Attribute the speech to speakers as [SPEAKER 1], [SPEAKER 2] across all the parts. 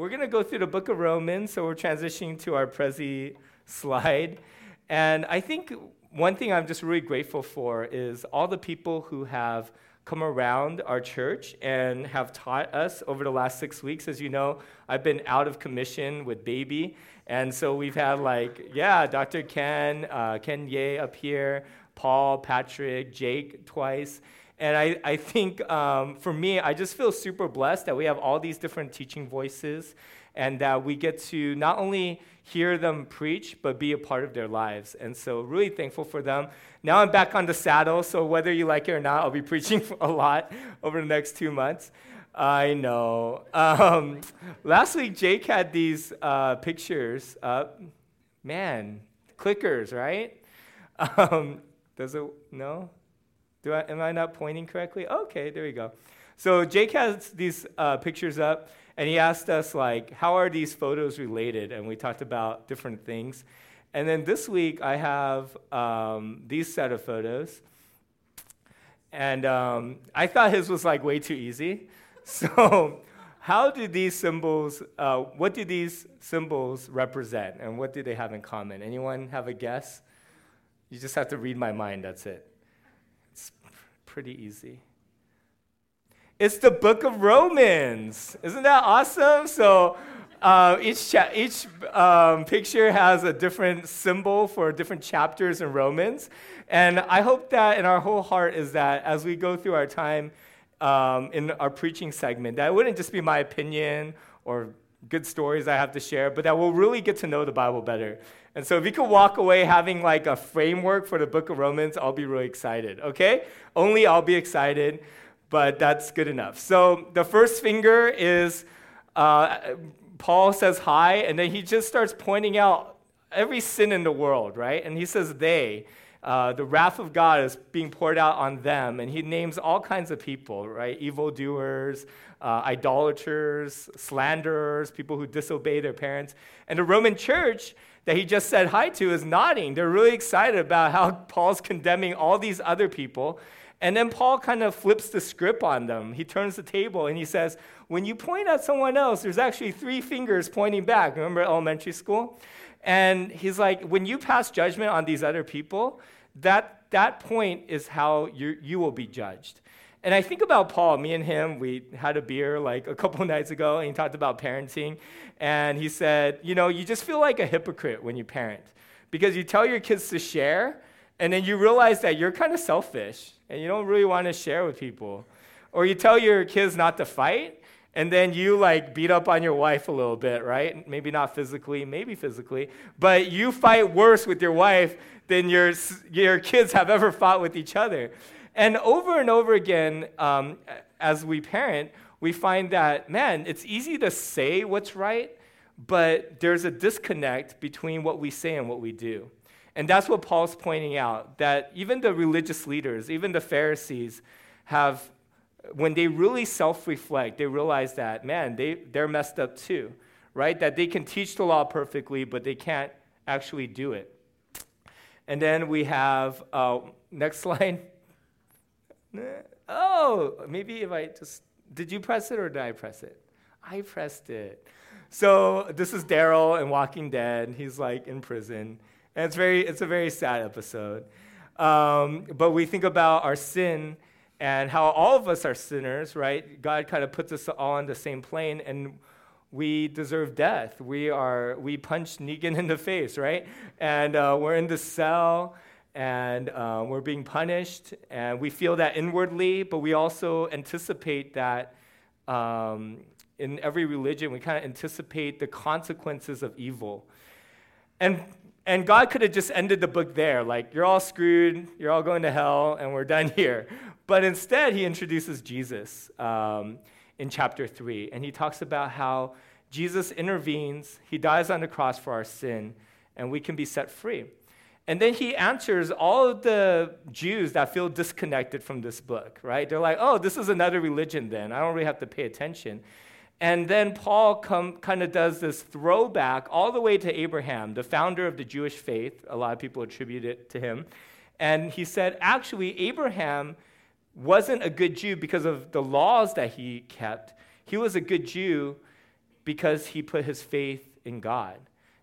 [SPEAKER 1] we're going to go through the book of Romans, so we're transitioning to our Prezi slide. And I think one thing I'm just really grateful for is all the people who have come around our church and have taught us over the last six weeks. As you know, I've been out of commission with baby. And so we've had like, yeah, Dr. Ken, uh, Ken Ye up here, Paul, Patrick, Jake twice. And I, I think um, for me, I just feel super blessed that we have all these different teaching voices and that we get to not only hear them preach, but be a part of their lives. And so, really thankful for them. Now I'm back on the saddle, so whether you like it or not, I'll be preaching a lot over the next two months. I know. Um, last week, Jake had these uh, pictures up. Man, clickers, right? Um, does it, no? Do I, am I not pointing correctly? Okay, there we go. So Jake has these uh, pictures up, and he asked us like, how are these photos related? And we talked about different things. And then this week I have um, these set of photos, and um, I thought his was like way too easy. So, how do these symbols? Uh, what do these symbols represent, and what do they have in common? Anyone have a guess? You just have to read my mind. That's it pretty easy. It's the book of Romans. Isn't that awesome? So uh, each, cha- each um, picture has a different symbol for different chapters in Romans. And I hope that in our whole heart is that as we go through our time um, in our preaching segment, that it wouldn't just be my opinion or good stories I have to share, but that we'll really get to know the Bible better. And so if you could walk away having like a framework for the book of Romans, I'll be really excited, okay? Only I'll be excited, but that's good enough. So the first finger is uh, Paul says hi, and then he just starts pointing out every sin in the world, right? And he says they. Uh, the wrath of God is being poured out on them, and he names all kinds of people, right? Evildoers, uh, idolaters, slanderers, people who disobey their parents. And the Roman church that he just said hi to is nodding. They're really excited about how Paul's condemning all these other people. And then Paul kind of flips the script on them. He turns the table and he says, When you point at someone else, there's actually three fingers pointing back. Remember elementary school? And he's like, When you pass judgment on these other people, that, that point is how you, you will be judged. And I think about Paul, me and him, we had a beer like a couple nights ago, and he talked about parenting. And he said, You know, you just feel like a hypocrite when you parent because you tell your kids to share, and then you realize that you're kind of selfish and you don't really want to share with people. Or you tell your kids not to fight, and then you like beat up on your wife a little bit, right? Maybe not physically, maybe physically, but you fight worse with your wife than your, your kids have ever fought with each other. And over and over again, um, as we parent, we find that, man, it's easy to say what's right, but there's a disconnect between what we say and what we do. And that's what Paul's pointing out that even the religious leaders, even the Pharisees, have, when they really self reflect, they realize that, man, they, they're messed up too, right? That they can teach the law perfectly, but they can't actually do it. And then we have, uh, next slide. Oh, maybe if I just, did you press it or did I press it? I pressed it. So this is Daryl in Walking Dead. He's like in prison. And it's, very, it's a very sad episode. Um, but we think about our sin and how all of us are sinners, right? God kind of puts us all on the same plane, and we deserve death. We are we punched Negan in the face, right? And uh, we're in the cell, and uh, we're being punished, and we feel that inwardly, but we also anticipate that um, in every religion, we kind of anticipate the consequences of evil. And, and God could have just ended the book there, like, you're all screwed, you're all going to hell, and we're done here. But instead, he introduces Jesus um, in chapter 3, and he talks about how Jesus intervenes, he dies on the cross for our sin, and we can be set free. And then he answers all of the Jews that feel disconnected from this book, right? They're like, oh, this is another religion then. I don't really have to pay attention. And then Paul kind of does this throwback all the way to Abraham, the founder of the Jewish faith. A lot of people attribute it to him. And he said, actually, Abraham wasn't a good Jew because of the laws that he kept. He was a good Jew because he put his faith in God.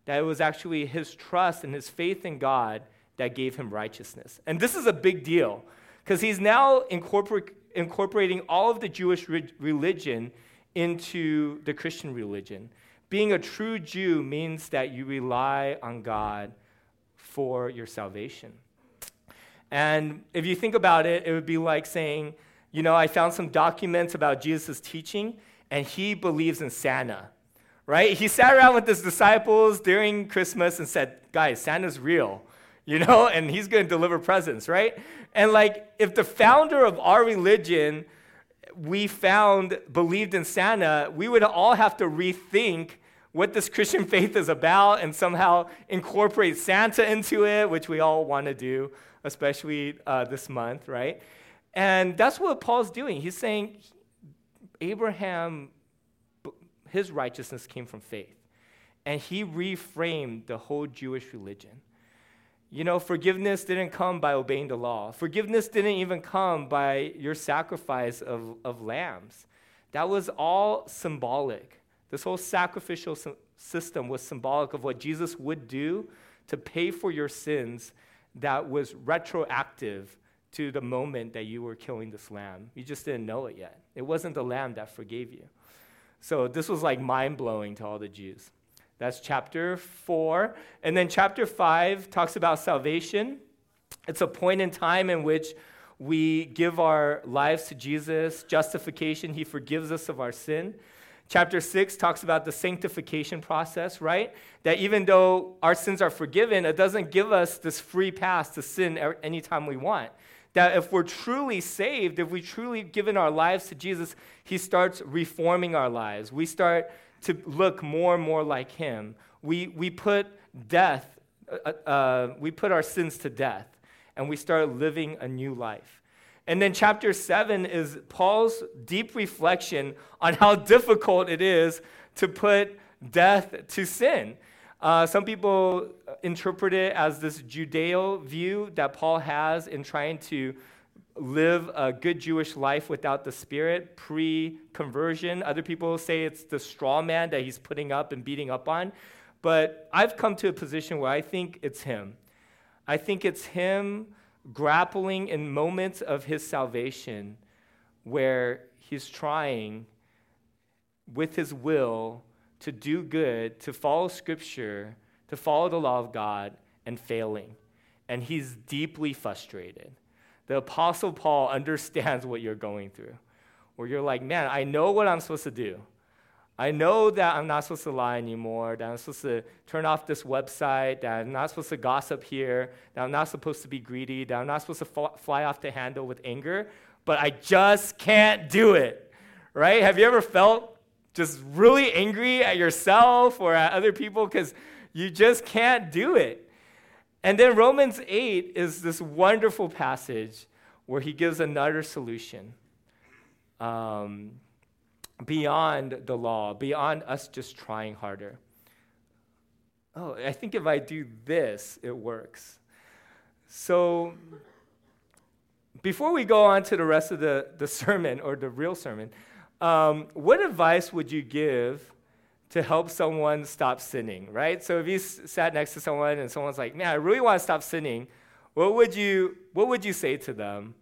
[SPEAKER 1] That it was actually his trust and his faith in God that gave him righteousness. And this is a big deal because he's now incorpor- incorporating all of the Jewish re- religion into the Christian religion. Being a true Jew means that you rely on God for your salvation. And if you think about it, it would be like saying, you know, I found some documents about Jesus' teaching, and he believes in Santa, right? He sat around with his disciples during Christmas and said, guys, Santa's real, you know, and he's going to deliver presents, right? And like, if the founder of our religion we found believed in Santa, we would all have to rethink what this Christian faith is about and somehow incorporate Santa into it, which we all want to do, especially uh, this month, right? And that's what Paul's doing. He's saying Abraham, his righteousness came from faith. And he reframed the whole Jewish religion. You know, forgiveness didn't come by obeying the law. Forgiveness didn't even come by your sacrifice of, of lambs. That was all symbolic. This whole sacrificial system was symbolic of what Jesus would do to pay for your sins that was retroactive to the moment that you were killing this lamb. You just didn't know it yet. It wasn't the lamb that forgave you. So this was like mind blowing to all the Jews. That's chapter 4. And then chapter 5 talks about salvation. It's a point in time in which we give our lives to Jesus, justification, He forgives us of our sin. Chapter 6 talks about the sanctification process, right? That even though our sins are forgiven, it doesn't give us this free pass to sin anytime we want. That if we're truly saved, if we truly given our lives to Jesus, He starts reforming our lives. We start to look more and more like Him. We, we put death, uh, uh, we put our sins to death, and we start living a new life. And then chapter seven is Paul's deep reflection on how difficult it is to put death to sin. Uh, some people interpret it as this Judeo view that Paul has in trying to live a good Jewish life without the Spirit pre conversion. Other people say it's the straw man that he's putting up and beating up on. But I've come to a position where I think it's him. I think it's him grappling in moments of his salvation where he's trying with his will to do good, to follow scripture, to follow the law of God, and failing. And he's deeply frustrated. The Apostle Paul understands what you're going through, where you're like, man, I know what I'm supposed to do. I know that I'm not supposed to lie anymore, that I'm supposed to turn off this website, that I'm not supposed to gossip here, that I'm not supposed to be greedy, that I'm not supposed to fly off the handle with anger, but I just can't do it, right? Have you ever felt just really angry at yourself or at other people because you just can't do it? And then Romans 8 is this wonderful passage where he gives another solution um, beyond the law, beyond us just trying harder. Oh, I think if I do this, it works. So, before we go on to the rest of the, the sermon or the real sermon, um, what advice would you give to help someone stop sinning, right? So if you s- sat next to someone and someone's like, "Man, I really want to stop sinning," what would you what would you say to them?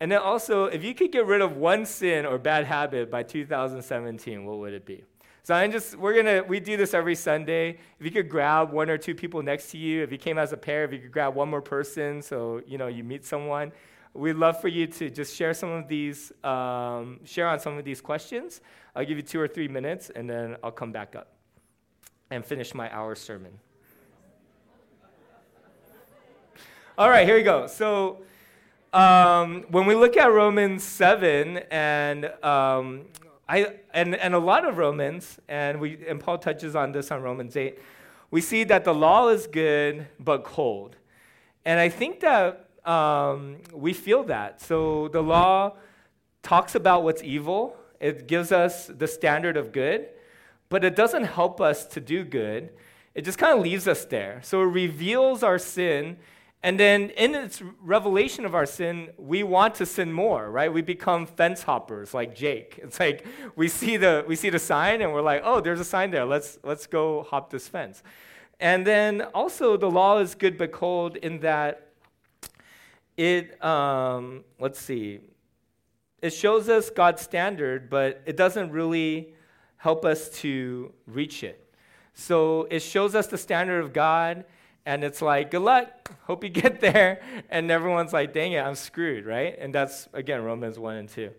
[SPEAKER 1] And then also, if you could get rid of one sin or bad habit by 2017, what would it be? So I'm just we're gonna we do this every Sunday. If you could grab one or two people next to you, if you came as a pair, if you could grab one more person, so you know you meet someone. We'd love for you to just share some of these, um, share on some of these questions. I'll give you two or three minutes, and then I'll come back up and finish my hour sermon. All right, here we go. So, um, when we look at Romans 7, and, um, I, and, and a lot of Romans, and, we, and Paul touches on this on Romans 8, we see that the law is good but cold. And I think that um, we feel that. So the law talks about what's evil, it gives us the standard of good, but it doesn't help us to do good. It just kind of leaves us there. So it reveals our sin And then in its revelation of our sin, we want to sin more, right? We become fence hoppers like Jake. It's like we see the we see the sign and we're like, "Oh, there's a sign there. Let's let's go hop this fence." And then also the law is good but cold in that it um, let's see. It shows us God's standard, but it doesn't really help us to reach it. So it shows us the standard of God and it's like, good luck, hope you get there. And everyone's like, dang it, I'm screwed, right? And that's, again, Romans 1 and 2.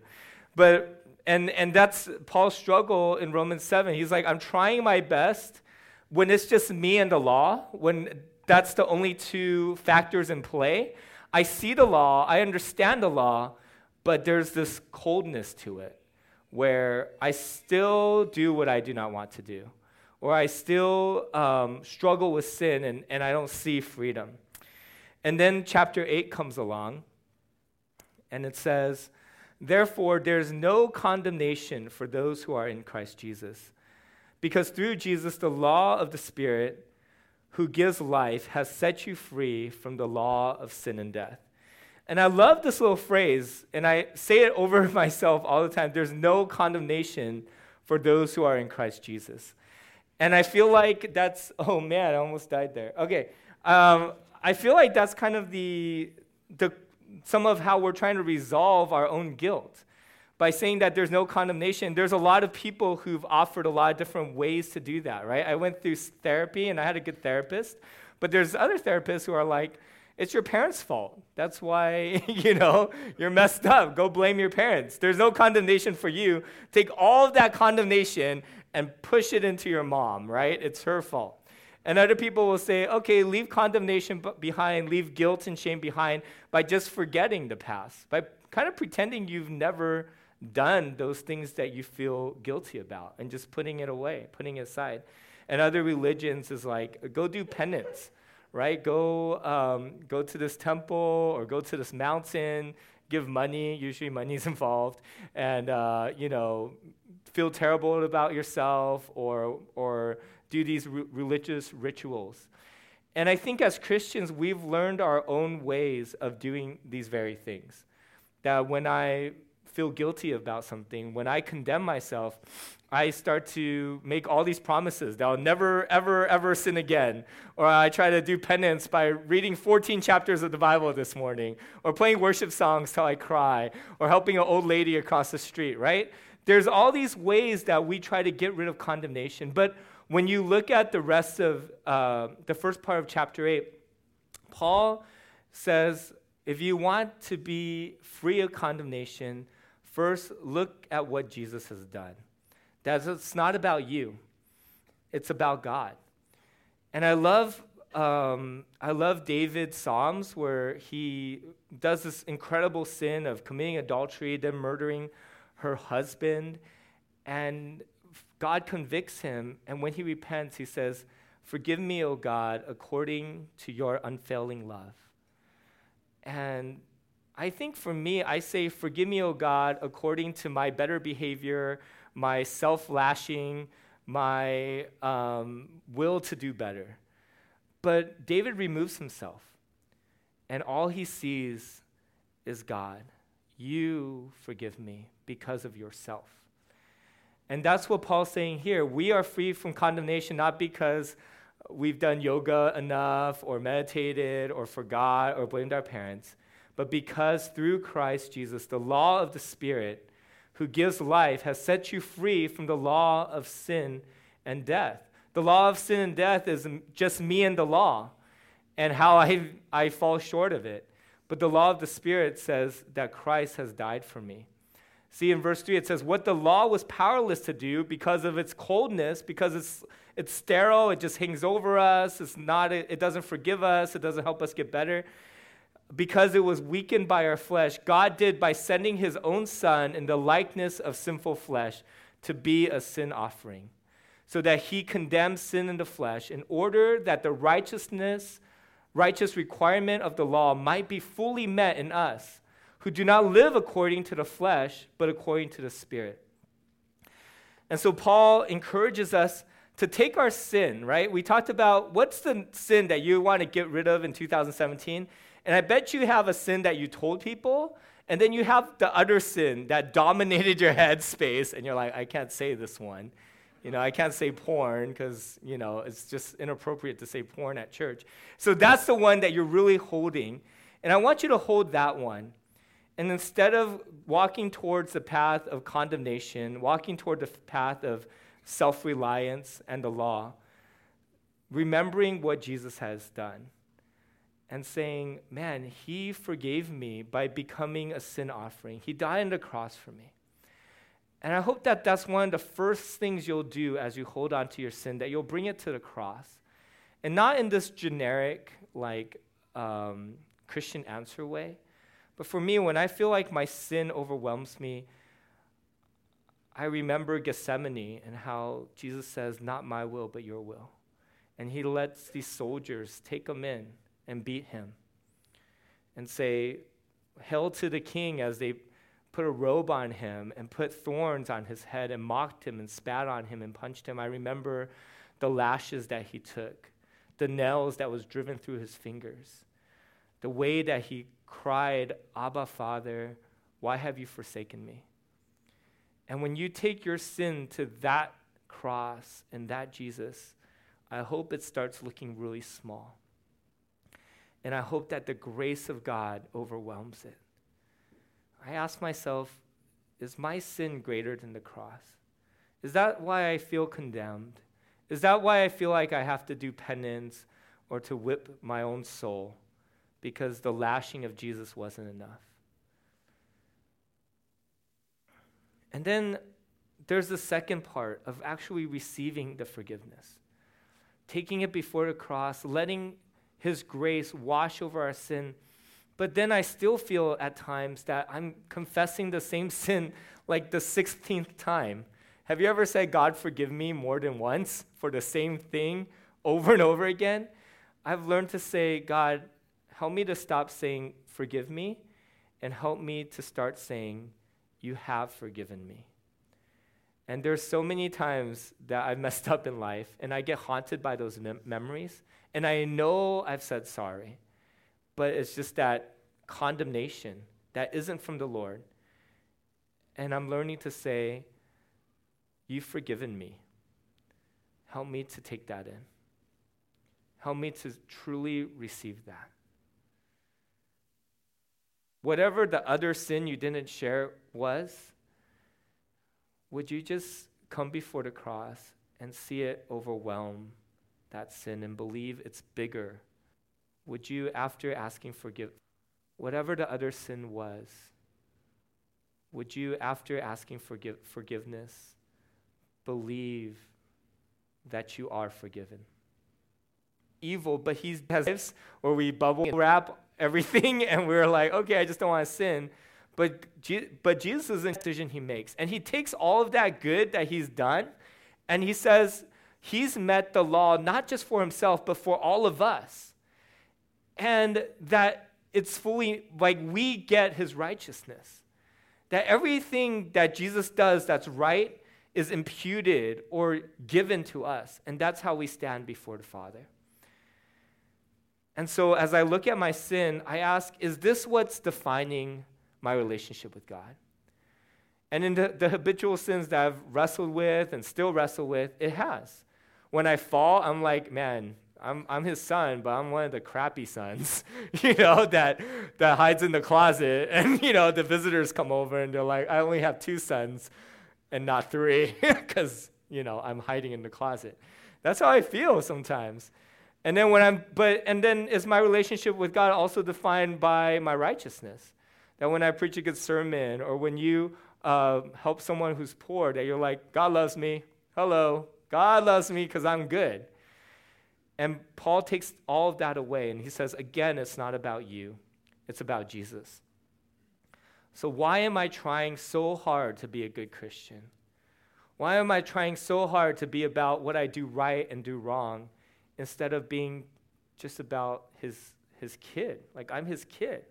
[SPEAKER 1] But, and, and that's Paul's struggle in Romans 7. He's like, I'm trying my best when it's just me and the law, when that's the only two factors in play. I see the law, I understand the law, but there's this coldness to it where I still do what I do not want to do or I still um, struggle with sin and, and I don't see freedom. And then chapter 8 comes along and it says, Therefore, there's no condemnation for those who are in Christ Jesus. Because through Jesus, the law of the Spirit who gives life has set you free from the law of sin and death. And I love this little phrase, and I say it over myself all the time there's no condemnation for those who are in Christ Jesus. And I feel like that's, oh man, I almost died there. Okay. Um, I feel like that's kind of the, the, some of how we're trying to resolve our own guilt by saying that there's no condemnation. There's a lot of people who've offered a lot of different ways to do that, right? I went through therapy and I had a good therapist, but there's other therapists who are like, it's your parents' fault. That's why, you know, you're messed up. Go blame your parents. There's no condemnation for you. Take all of that condemnation and push it into your mom, right? It's her fault. And other people will say, okay, leave condemnation behind, leave guilt and shame behind by just forgetting the past, by kind of pretending you've never done those things that you feel guilty about and just putting it away, putting it aside. And other religions is like, go do penance, right? Go, um, go to this temple or go to this mountain, give money, usually money's involved, and, uh, you know, feel terrible about yourself or, or do these r- religious rituals. And I think as Christians, we've learned our own ways of doing these very things. That when I feel guilty about something, when I condemn myself, I start to make all these promises that I'll never, ever, ever sin again. Or I try to do penance by reading 14 chapters of the Bible this morning, or playing worship songs till I cry, or helping an old lady across the street, right? There's all these ways that we try to get rid of condemnation. But when you look at the rest of uh, the first part of chapter 8, Paul says if you want to be free of condemnation, first look at what Jesus has done. That it's not about you, it's about God. And I love um, I love David's Psalms where he does this incredible sin of committing adultery, then murdering her husband, and God convicts him. And when he repents, he says, Forgive me, O God, according to your unfailing love. And I think for me, I say, Forgive me, O God, according to my better behavior, my self lashing, my um, will to do better. But David removes himself, and all he sees is God. You forgive me because of yourself. And that's what Paul's saying here. We are free from condemnation not because we've done yoga enough or meditated or forgot or blamed our parents, but because through Christ Jesus, the law of the Spirit who gives life has set you free from the law of sin and death. The law of sin and death is just me and the law and how I, I fall short of it. But the law of the Spirit says that Christ has died for me. See, in verse 3, it says, What the law was powerless to do because of its coldness, because it's, it's sterile, it just hangs over us, it's not, it, it doesn't forgive us, it doesn't help us get better. Because it was weakened by our flesh, God did by sending his own Son in the likeness of sinful flesh to be a sin offering, so that he condemned sin in the flesh in order that the righteousness, righteous requirement of the law might be fully met in us who do not live according to the flesh, but according to the Spirit. And so Paul encourages us to take our sin, right? We talked about what's the sin that you want to get rid of in 2017. And I bet you have a sin that you told people, and then you have the other sin that dominated your head space, and you're like, I can't say this one. You know, I can't say porn because, you know, it's just inappropriate to say porn at church. So that's the one that you're really holding. And I want you to hold that one. And instead of walking towards the path of condemnation, walking toward the path of self reliance and the law, remembering what Jesus has done and saying, Man, he forgave me by becoming a sin offering. He died on the cross for me. And I hope that that's one of the first things you'll do as you hold on to your sin, that you'll bring it to the cross. And not in this generic, like, um, Christian answer way. But for me, when I feel like my sin overwhelms me, I remember Gethsemane and how Jesus says, Not my will, but your will. And he lets these soldiers take him in and beat him and say, Hail to the king as they put a robe on him and put thorns on his head and mocked him and spat on him and punched him. I remember the lashes that he took, the nails that was driven through his fingers, the way that he cried, Abba, Father, why have you forsaken me? And when you take your sin to that cross and that Jesus, I hope it starts looking really small. And I hope that the grace of God overwhelms it. I ask myself, is my sin greater than the cross? Is that why I feel condemned? Is that why I feel like I have to do penance or to whip my own soul because the lashing of Jesus wasn't enough? And then there's the second part of actually receiving the forgiveness, taking it before the cross, letting His grace wash over our sin but then I still feel at times that I'm confessing the same sin like the 16th time. Have you ever said, God, forgive me more than once for the same thing over and over again? I've learned to say, God, help me to stop saying, forgive me, and help me to start saying, you have forgiven me. And there's so many times that I've messed up in life, and I get haunted by those mem- memories, and I know I've said sorry but it's just that condemnation that isn't from the Lord. And I'm learning to say, You've forgiven me. Help me to take that in. Help me to truly receive that. Whatever the other sin you didn't share was, would you just come before the cross and see it overwhelm that sin and believe it's bigger would you, after asking forgive, whatever the other sin was, would you, after asking forgive, forgiveness, believe that you are forgiven? Evil, but he has where we bubble wrap everything and we're like, okay, I just don't want to sin. But, but Jesus is a decision he makes. And he takes all of that good that he's done and he says he's met the law not just for himself, but for all of us and that it's fully like we get his righteousness. That everything that Jesus does that's right is imputed or given to us, and that's how we stand before the Father. And so, as I look at my sin, I ask, is this what's defining my relationship with God? And in the, the habitual sins that I've wrestled with and still wrestle with, it has. When I fall, I'm like, man, I'm, I'm his son, but I'm one of the crappy sons, you know, that, that hides in the closet. And, you know, the visitors come over and they're like, I only have two sons and not three because, you know, I'm hiding in the closet. That's how I feel sometimes. And then when I'm, but, and then is my relationship with God also defined by my righteousness? That when I preach a good sermon or when you uh, help someone who's poor, that you're like, God loves me. Hello. God loves me because I'm good. And Paul takes all of that away and he says, again, it's not about you, it's about Jesus. So, why am I trying so hard to be a good Christian? Why am I trying so hard to be about what I do right and do wrong instead of being just about his, his kid? Like, I'm his kid.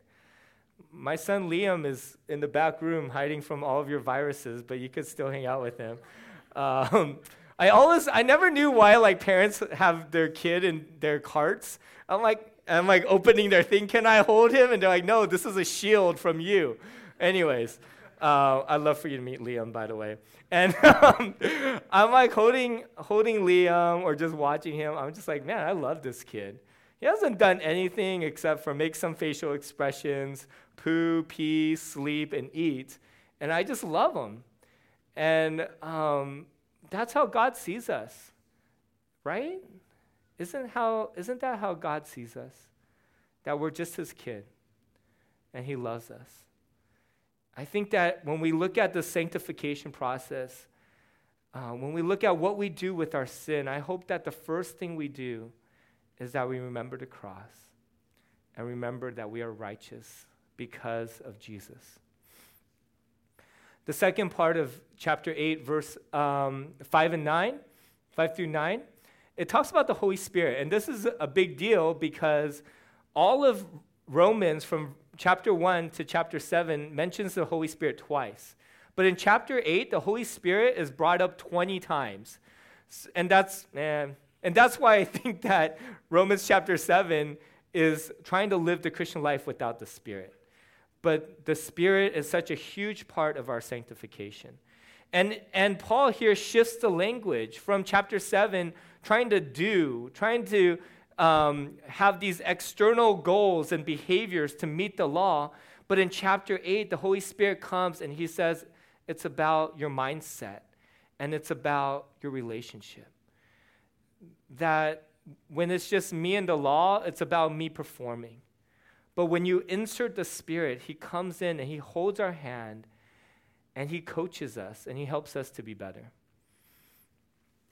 [SPEAKER 1] My son Liam is in the back room hiding from all of your viruses, but you could still hang out with him. Um, I always, I never knew why like parents have their kid in their carts. I'm like, I'm like opening their thing. Can I hold him? And they're like, no, this is a shield from you. Anyways, uh, I'd love for you to meet Liam, by the way. And um, I'm like holding, holding Liam or just watching him. I'm just like, man, I love this kid. He hasn't done anything except for make some facial expressions, poo, pee, sleep, and eat. And I just love him. And um, that's how God sees us, right? Isn't, how, isn't that how God sees us? That we're just his kid and he loves us. I think that when we look at the sanctification process, uh, when we look at what we do with our sin, I hope that the first thing we do is that we remember the cross and remember that we are righteous because of Jesus. The second part of chapter 8, verse um, 5 and 9, 5 through 9, it talks about the Holy Spirit. And this is a big deal because all of Romans from chapter 1 to chapter 7 mentions the Holy Spirit twice. But in chapter 8, the Holy Spirit is brought up 20 times. And that's, eh, and that's why I think that Romans chapter 7 is trying to live the Christian life without the Spirit. But the Spirit is such a huge part of our sanctification. And, and Paul here shifts the language from chapter 7, trying to do, trying to um, have these external goals and behaviors to meet the law. But in chapter 8, the Holy Spirit comes and he says, it's about your mindset and it's about your relationship. That when it's just me and the law, it's about me performing. But when you insert the Spirit, He comes in and He holds our hand and He coaches us and He helps us to be better.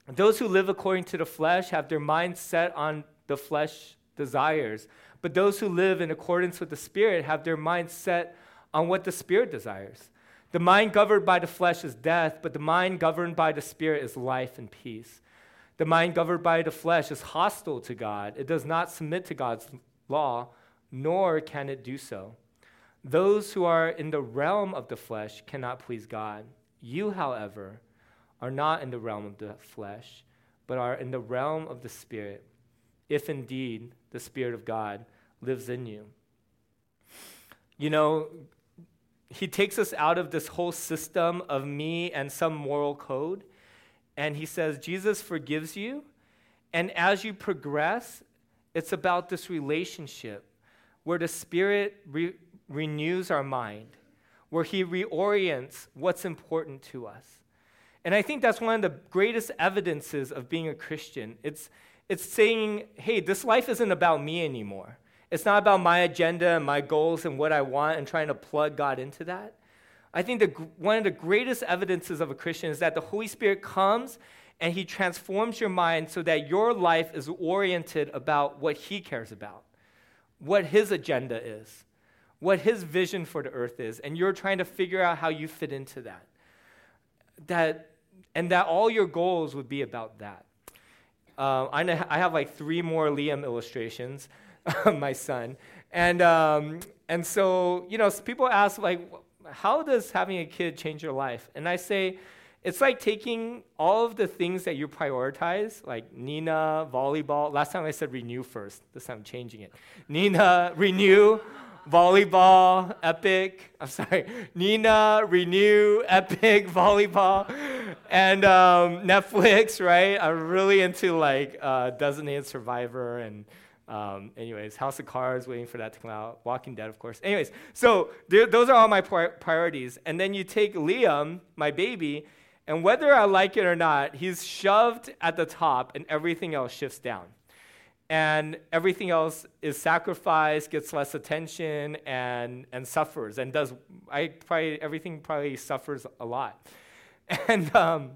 [SPEAKER 1] Those who live according to the flesh have their mind set on the flesh desires, but those who live in accordance with the Spirit have their mind set on what the Spirit desires. The mind governed by the flesh is death, but the mind governed by the Spirit is life and peace. The mind governed by the flesh is hostile to God. It does not submit to God's law, nor can it do so. Those who are in the realm of the flesh cannot please God. You, however, are not in the realm of the flesh, but are in the realm of the Spirit, if indeed the Spirit of God lives in you. You know, he takes us out of this whole system of me and some moral code, and he says, Jesus forgives you. And as you progress, it's about this relationship where the Spirit re- renews our mind, where He reorients what's important to us. And I think that's one of the greatest evidences of being a Christian. It's, it's saying, hey, this life isn't about me anymore. It's not about my agenda and my goals and what I want and trying to plug God into that. I think the, one of the greatest evidences of a Christian is that the Holy Spirit comes and He transforms your mind so that your life is oriented about what He cares about what his agenda is, what his vision for the earth is, and you're trying to figure out how you fit into that. That and that all your goals would be about that. Uh, I, know, I have like three more Liam illustrations, my son, and um, and so you know people ask like, how does having a kid change your life? And I say it's like taking all of the things that you prioritize, like Nina, volleyball. Last time I said renew first. This time I'm changing it. Nina, renew, volleyball, epic. I'm sorry. Nina, renew, epic, volleyball, and um, Netflix, right? I'm really into like uh, Designated Survivor and. Um, anyways, House of Cards, waiting for that to come out. Walking Dead, of course. Anyways, so those are all my pri- priorities. And then you take Liam, my baby, and whether I like it or not, he's shoved at the top and everything else shifts down. And everything else is sacrificed, gets less attention, and, and suffers. And does, I probably, everything probably suffers a lot. And um,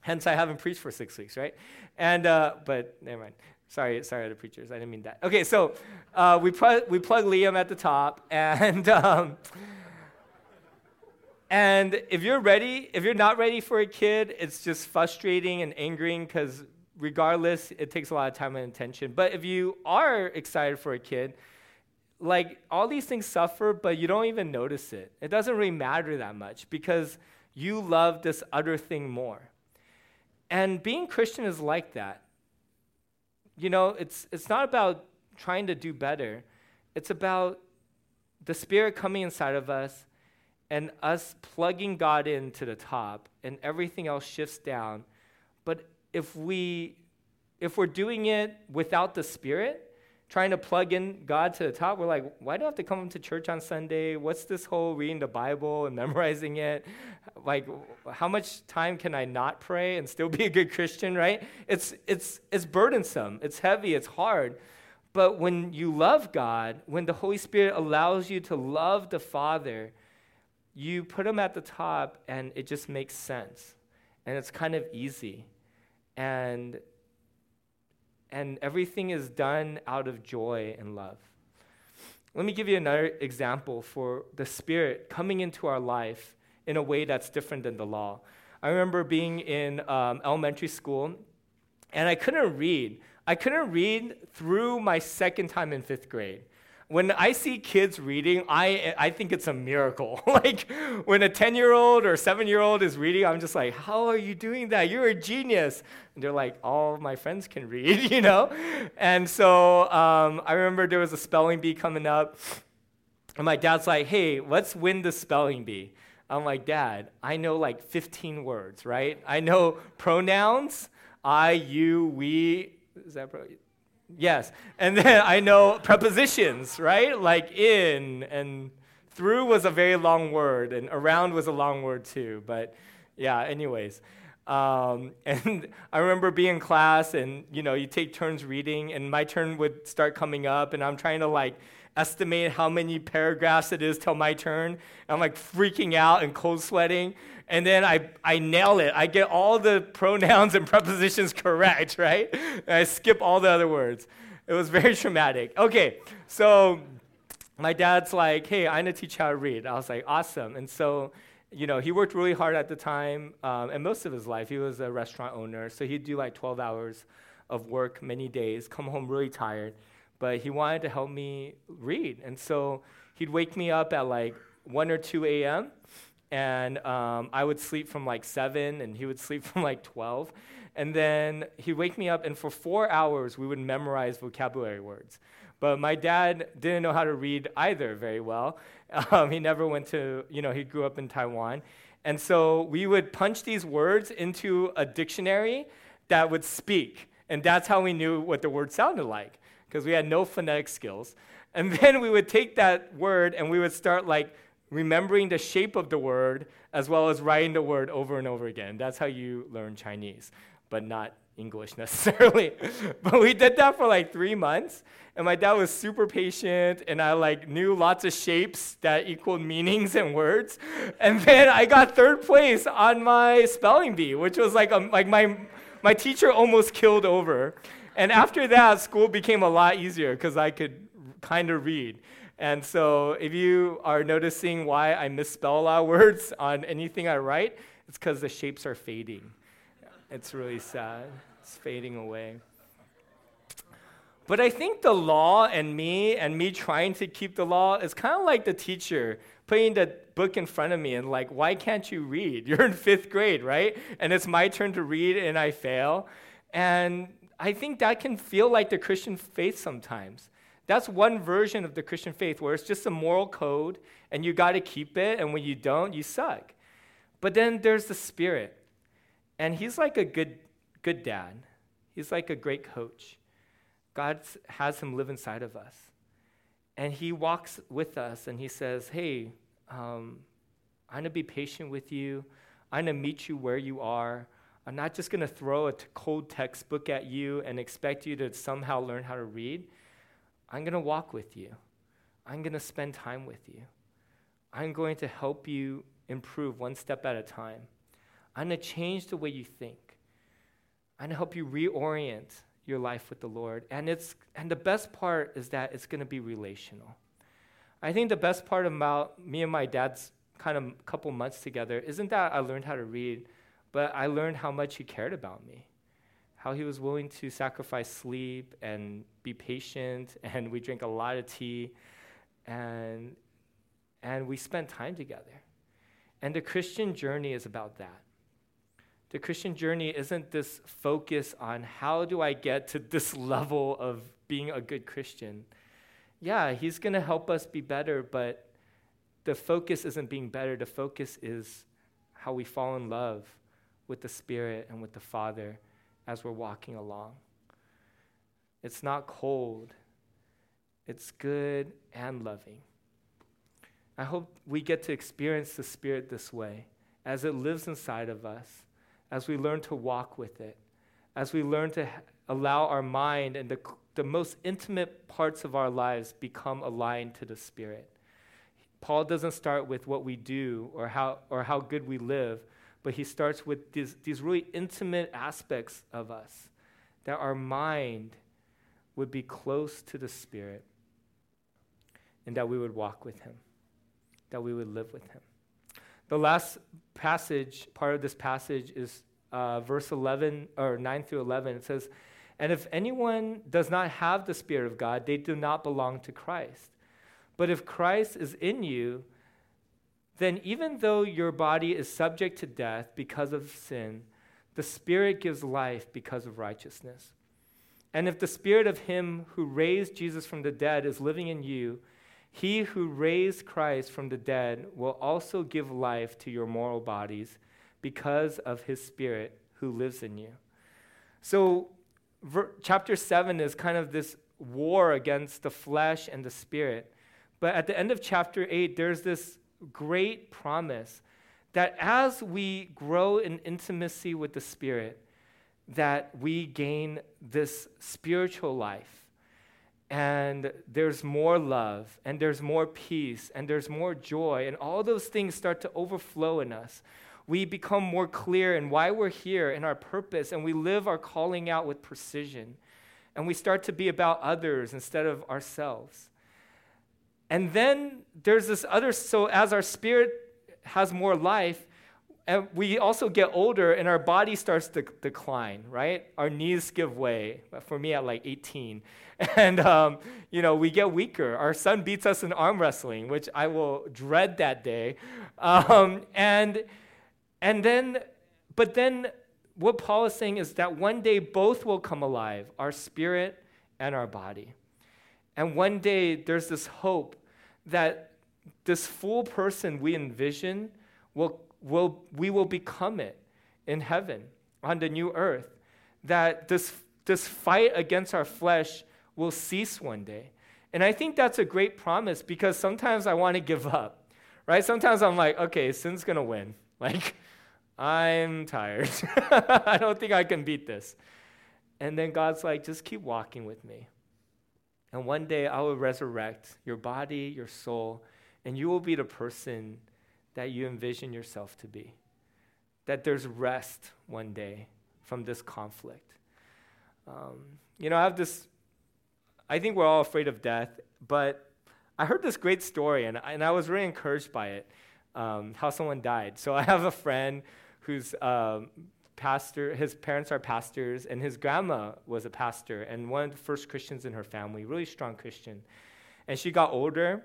[SPEAKER 1] hence I haven't preached for six weeks, right? And, uh, but never mind. Sorry, sorry, the preachers. I didn't mean that. Okay, so uh, we, pl- we plug Liam at the top, and um, and if you're ready, if you're not ready for a kid, it's just frustrating and angering because regardless, it takes a lot of time and attention. But if you are excited for a kid, like all these things suffer, but you don't even notice it. It doesn't really matter that much because you love this other thing more. And being Christian is like that. You know, it's, it's not about trying to do better, it's about the Spirit coming inside of us and us plugging God into the top, and everything else shifts down. But if we if we're doing it without the Spirit, trying to plug in God to the top, we're like, why do I have to come to church on Sunday? What's this whole reading the Bible and memorizing it? Like, how much time can I not pray and still be a good Christian, right? It's, it's, it's burdensome, it's heavy, it's hard. But when you love God, when the Holy Spirit allows you to love the Father, you put them at the top and it just makes sense. And it's kind of easy. And and everything is done out of joy and love. Let me give you another example for the Spirit coming into our life in a way that's different than the law. I remember being in um, elementary school, and I couldn't read. I couldn't read through my second time in fifth grade when I see kids reading, I, I think it's a miracle. like when a 10 year old or 7 year old is reading, I'm just like, how are you doing that? You're a genius. And they're like, all my friends can read, you know? And so um, I remember there was a spelling bee coming up. And my dad's like, hey, let's win the spelling bee. I'm like, Dad, I know like 15 words, right? I know pronouns, I, you, we. Is that pro- Yes. And then I know prepositions, right? Like in and through was a very long word, and around was a long word too. But yeah, anyways. Um, and I remember being in class, and you know, you take turns reading, and my turn would start coming up, and I'm trying to like estimate how many paragraphs it is till my turn. I'm like freaking out and cold sweating. And then I, I nail it. I get all the pronouns and prepositions correct, right? And I skip all the other words. It was very traumatic. Okay, so my dad's like, hey, I'm gonna teach you how to read. I was like, awesome. And so, you know, he worked really hard at the time, um, and most of his life, he was a restaurant owner. So he'd do like 12 hours of work many days, come home really tired but he wanted to help me read. And so he'd wake me up at like 1 or 2 a.m., and um, I would sleep from like 7, and he would sleep from like 12. And then he'd wake me up, and for four hours, we would memorize vocabulary words. But my dad didn't know how to read either very well. Um, he never went to, you know, he grew up in Taiwan. And so we would punch these words into a dictionary that would speak. And that's how we knew what the word sounded like because we had no phonetic skills. And then we would take that word and we would start like remembering the shape of the word as well as writing the word over and over again. That's how you learn Chinese, but not English necessarily. but we did that for like three months. And my dad was super patient, and I like knew lots of shapes that equaled meanings and words. And then I got third place on my spelling bee, which was like a, like my my teacher almost killed over. And after that, school became a lot easier because I could kind of read. And so if you are noticing why I misspell a lot of words on anything I write, it's because the shapes are fading. It's really sad. It's fading away. But I think the law and me and me trying to keep the law is kind of like the teacher putting the book in front of me and like, why can't you read? You're in fifth grade, right? And it's my turn to read and I fail. And I think that can feel like the Christian faith sometimes. That's one version of the Christian faith where it's just a moral code and you got to keep it, and when you don't, you suck. But then there's the Spirit, and He's like a good, good dad. He's like a great coach. God has Him live inside of us. And He walks with us and He says, Hey, um, I'm going to be patient with you, I'm going to meet you where you are. I'm not just going to throw a t- cold textbook at you and expect you to somehow learn how to read. I'm going to walk with you. I'm going to spend time with you. I'm going to help you improve one step at a time. I'm going to change the way you think. I'm going to help you reorient your life with the Lord. And, it's, and the best part is that it's going to be relational. I think the best part about me and my dad's kind of couple months together isn't that I learned how to read but I learned how much he cared about me, how he was willing to sacrifice sleep and be patient, and we drank a lot of tea, and, and we spent time together. And the Christian journey is about that. The Christian journey isn't this focus on how do I get to this level of being a good Christian. Yeah, He's going to help us be better, but the focus isn't being better. The focus is how we fall in love with the Spirit and with the Father as we're walking along. It's not cold, it's good and loving. I hope we get to experience the Spirit this way as it lives inside of us, as we learn to walk with it, as we learn to allow our mind and the, the most intimate parts of our lives become aligned to the Spirit. Paul doesn't start with what we do or how, or how good we live, but he starts with these, these really intimate aspects of us that our mind would be close to the Spirit and that we would walk with him, that we would live with him. The last passage, part of this passage, is uh, verse 11 or 9 through 11. It says, And if anyone does not have the Spirit of God, they do not belong to Christ. But if Christ is in you, then even though your body is subject to death because of sin, the Spirit gives life because of righteousness. And if the Spirit of Him who raised Jesus from the dead is living in you, He who raised Christ from the dead will also give life to your mortal bodies because of His Spirit who lives in you. So, ver- chapter 7 is kind of this war against the flesh and the spirit. But at the end of chapter 8, there's this great promise that as we grow in intimacy with the Spirit, that we gain this spiritual life. And there's more love, and there's more peace, and there's more joy, and all those things start to overflow in us. We become more clear in why we're here and our purpose, and we live our calling out with precision. And we start to be about others instead of ourselves. And then there's this other, so as our spirit has more life, and we also get older and our body starts to decline, right? Our knees give way. For me, at like 18. And, um, you know, we get weaker. Our son beats us in arm wrestling, which I will dread that day. Um, and, and then, but then what Paul is saying is that one day both will come alive, our spirit and our body. And one day there's this hope that this full person we envision will, will we will become it in heaven on the new earth that this, this fight against our flesh will cease one day. And i think that's a great promise because sometimes i want to give up right? Sometimes i'm like okay sin's gonna win. Like i'm tired. I don't think i can beat this. And then god's like just keep walking with me and one day I will resurrect your body, your soul, and you will be the person that you envision yourself to be. That there's rest one day from this conflict. Um, you know, I have this, I think we're all afraid of death, but I heard this great story and, and I was really encouraged by it, um, how someone died. So I have a friend who's um, pastor, his parents are pastors, and his grandma was a pastor and one of the first Christians in her family, really strong Christian. And she got older,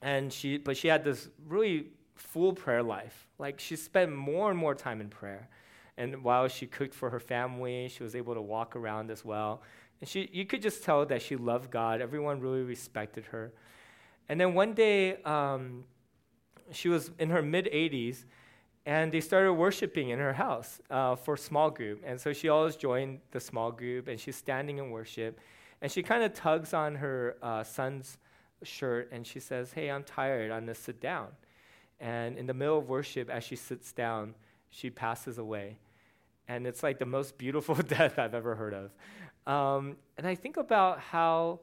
[SPEAKER 1] and she, but she had this really full prayer life. Like she spent more and more time in prayer. And while she cooked for her family, she was able to walk around as well. And she, you could just tell that she loved God. Everyone really respected her. And then one day, um, she was in her mid 80s, and they started worshiping in her house uh, for small group. And so she always joined the small group, and she's standing in worship. And she kind of tugs on her uh, son's shirt, and she says, Hey, I'm tired. I'm going to sit down. And in the middle of worship, as she sits down, she passes away. And it's like the most beautiful death I've ever heard of. Um, and I think about how,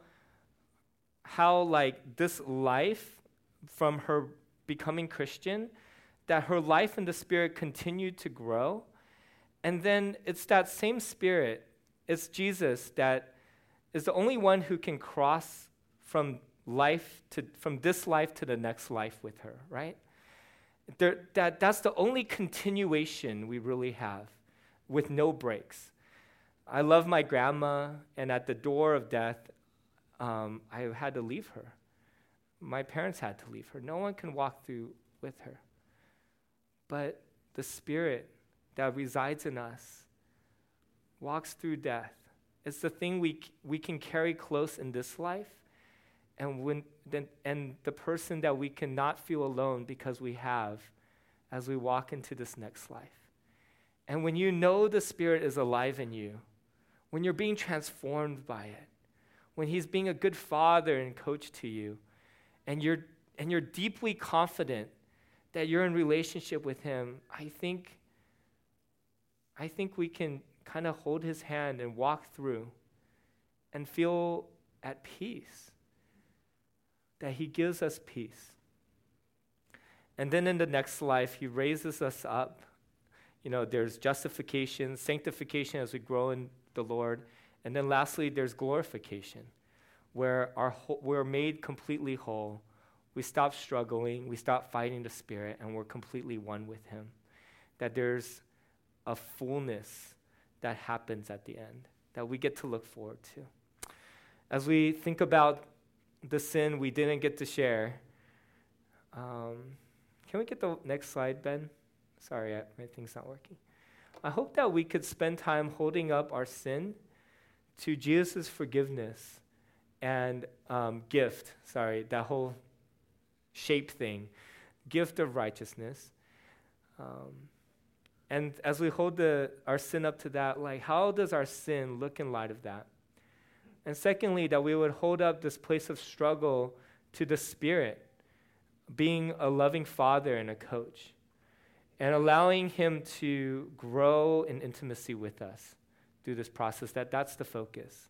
[SPEAKER 1] how like this life from her becoming Christian – that her life in the Spirit continued to grow. And then it's that same Spirit, it's Jesus that is the only one who can cross from life to from this life to the next life with her, right? There, that, that's the only continuation we really have with no breaks. I love my grandma, and at the door of death, um, I had to leave her. My parents had to leave her. No one can walk through with her. But the Spirit that resides in us walks through death. It's the thing we, we can carry close in this life, and, when, then, and the person that we cannot feel alone because we have as we walk into this next life. And when you know the Spirit is alive in you, when you're being transformed by it, when He's being a good father and coach to you, and you're, and you're deeply confident that you're in relationship with Him, I think, I think we can kind of hold His hand and walk through and feel at peace, that He gives us peace. And then in the next life, He raises us up. You know, there's justification, sanctification as we grow in the Lord. And then lastly, there's glorification, where our ho- we're made completely whole. We stop struggling, we stop fighting the Spirit, and we're completely one with Him. That there's a fullness that happens at the end that we get to look forward to. As we think about the sin we didn't get to share, um, can we get the next slide, Ben? Sorry, I, my thing's not working. I hope that we could spend time holding up our sin to Jesus' forgiveness and um, gift. Sorry, that whole shape thing, gift of righteousness. Um, and as we hold the, our sin up to that, like how does our sin look in light of that? And secondly, that we would hold up this place of struggle to the Spirit being a loving father and a coach, and allowing him to grow in intimacy with us through this process. That that's the focus.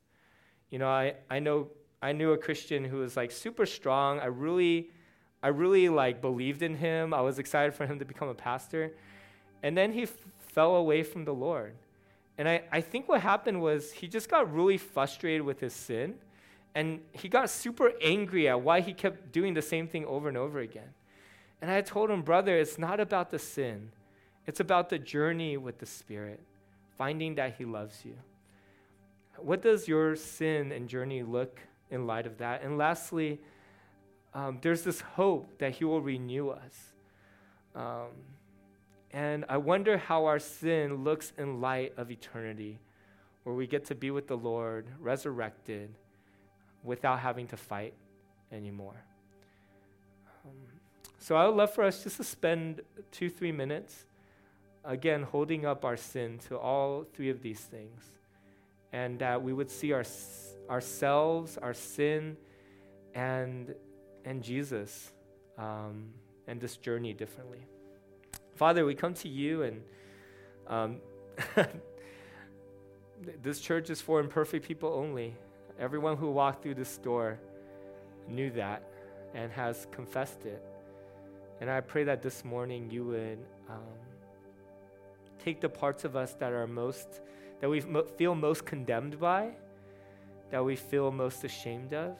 [SPEAKER 1] You know, I, I know I knew a Christian who was like super strong. I really, I really like believed in him. I was excited for him to become a pastor. And then he f- fell away from the Lord. And I, I think what happened was he just got really frustrated with his sin and he got super angry at why he kept doing the same thing over and over again. And I told him, brother, it's not about the sin, it's about the journey with the Spirit, finding that he loves you. What does your sin and journey look in light of that? And lastly, um, there's this hope that he will renew us. Um, and I wonder how our sin looks in light of eternity, where we get to be with the Lord, resurrected without having to fight anymore. Um, so I would love for us just to spend two, three minutes, again, holding up our sin to all three of these things, and that we would see our, ourselves, our sin, and, and Jesus, um, and this journey differently. Father, we come to you, and um, this church is for imperfect people only. Everyone who walked through this door knew that and has confessed it. And I pray that this morning you would um, take the parts of us that are most, that we mo- feel most condemned by, that we feel most ashamed of,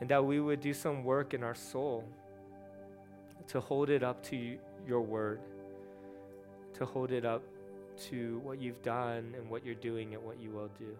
[SPEAKER 1] and that we would do some work in our soul to hold it up to your word, to hold it up to what you've done and what you're doing and what you will do.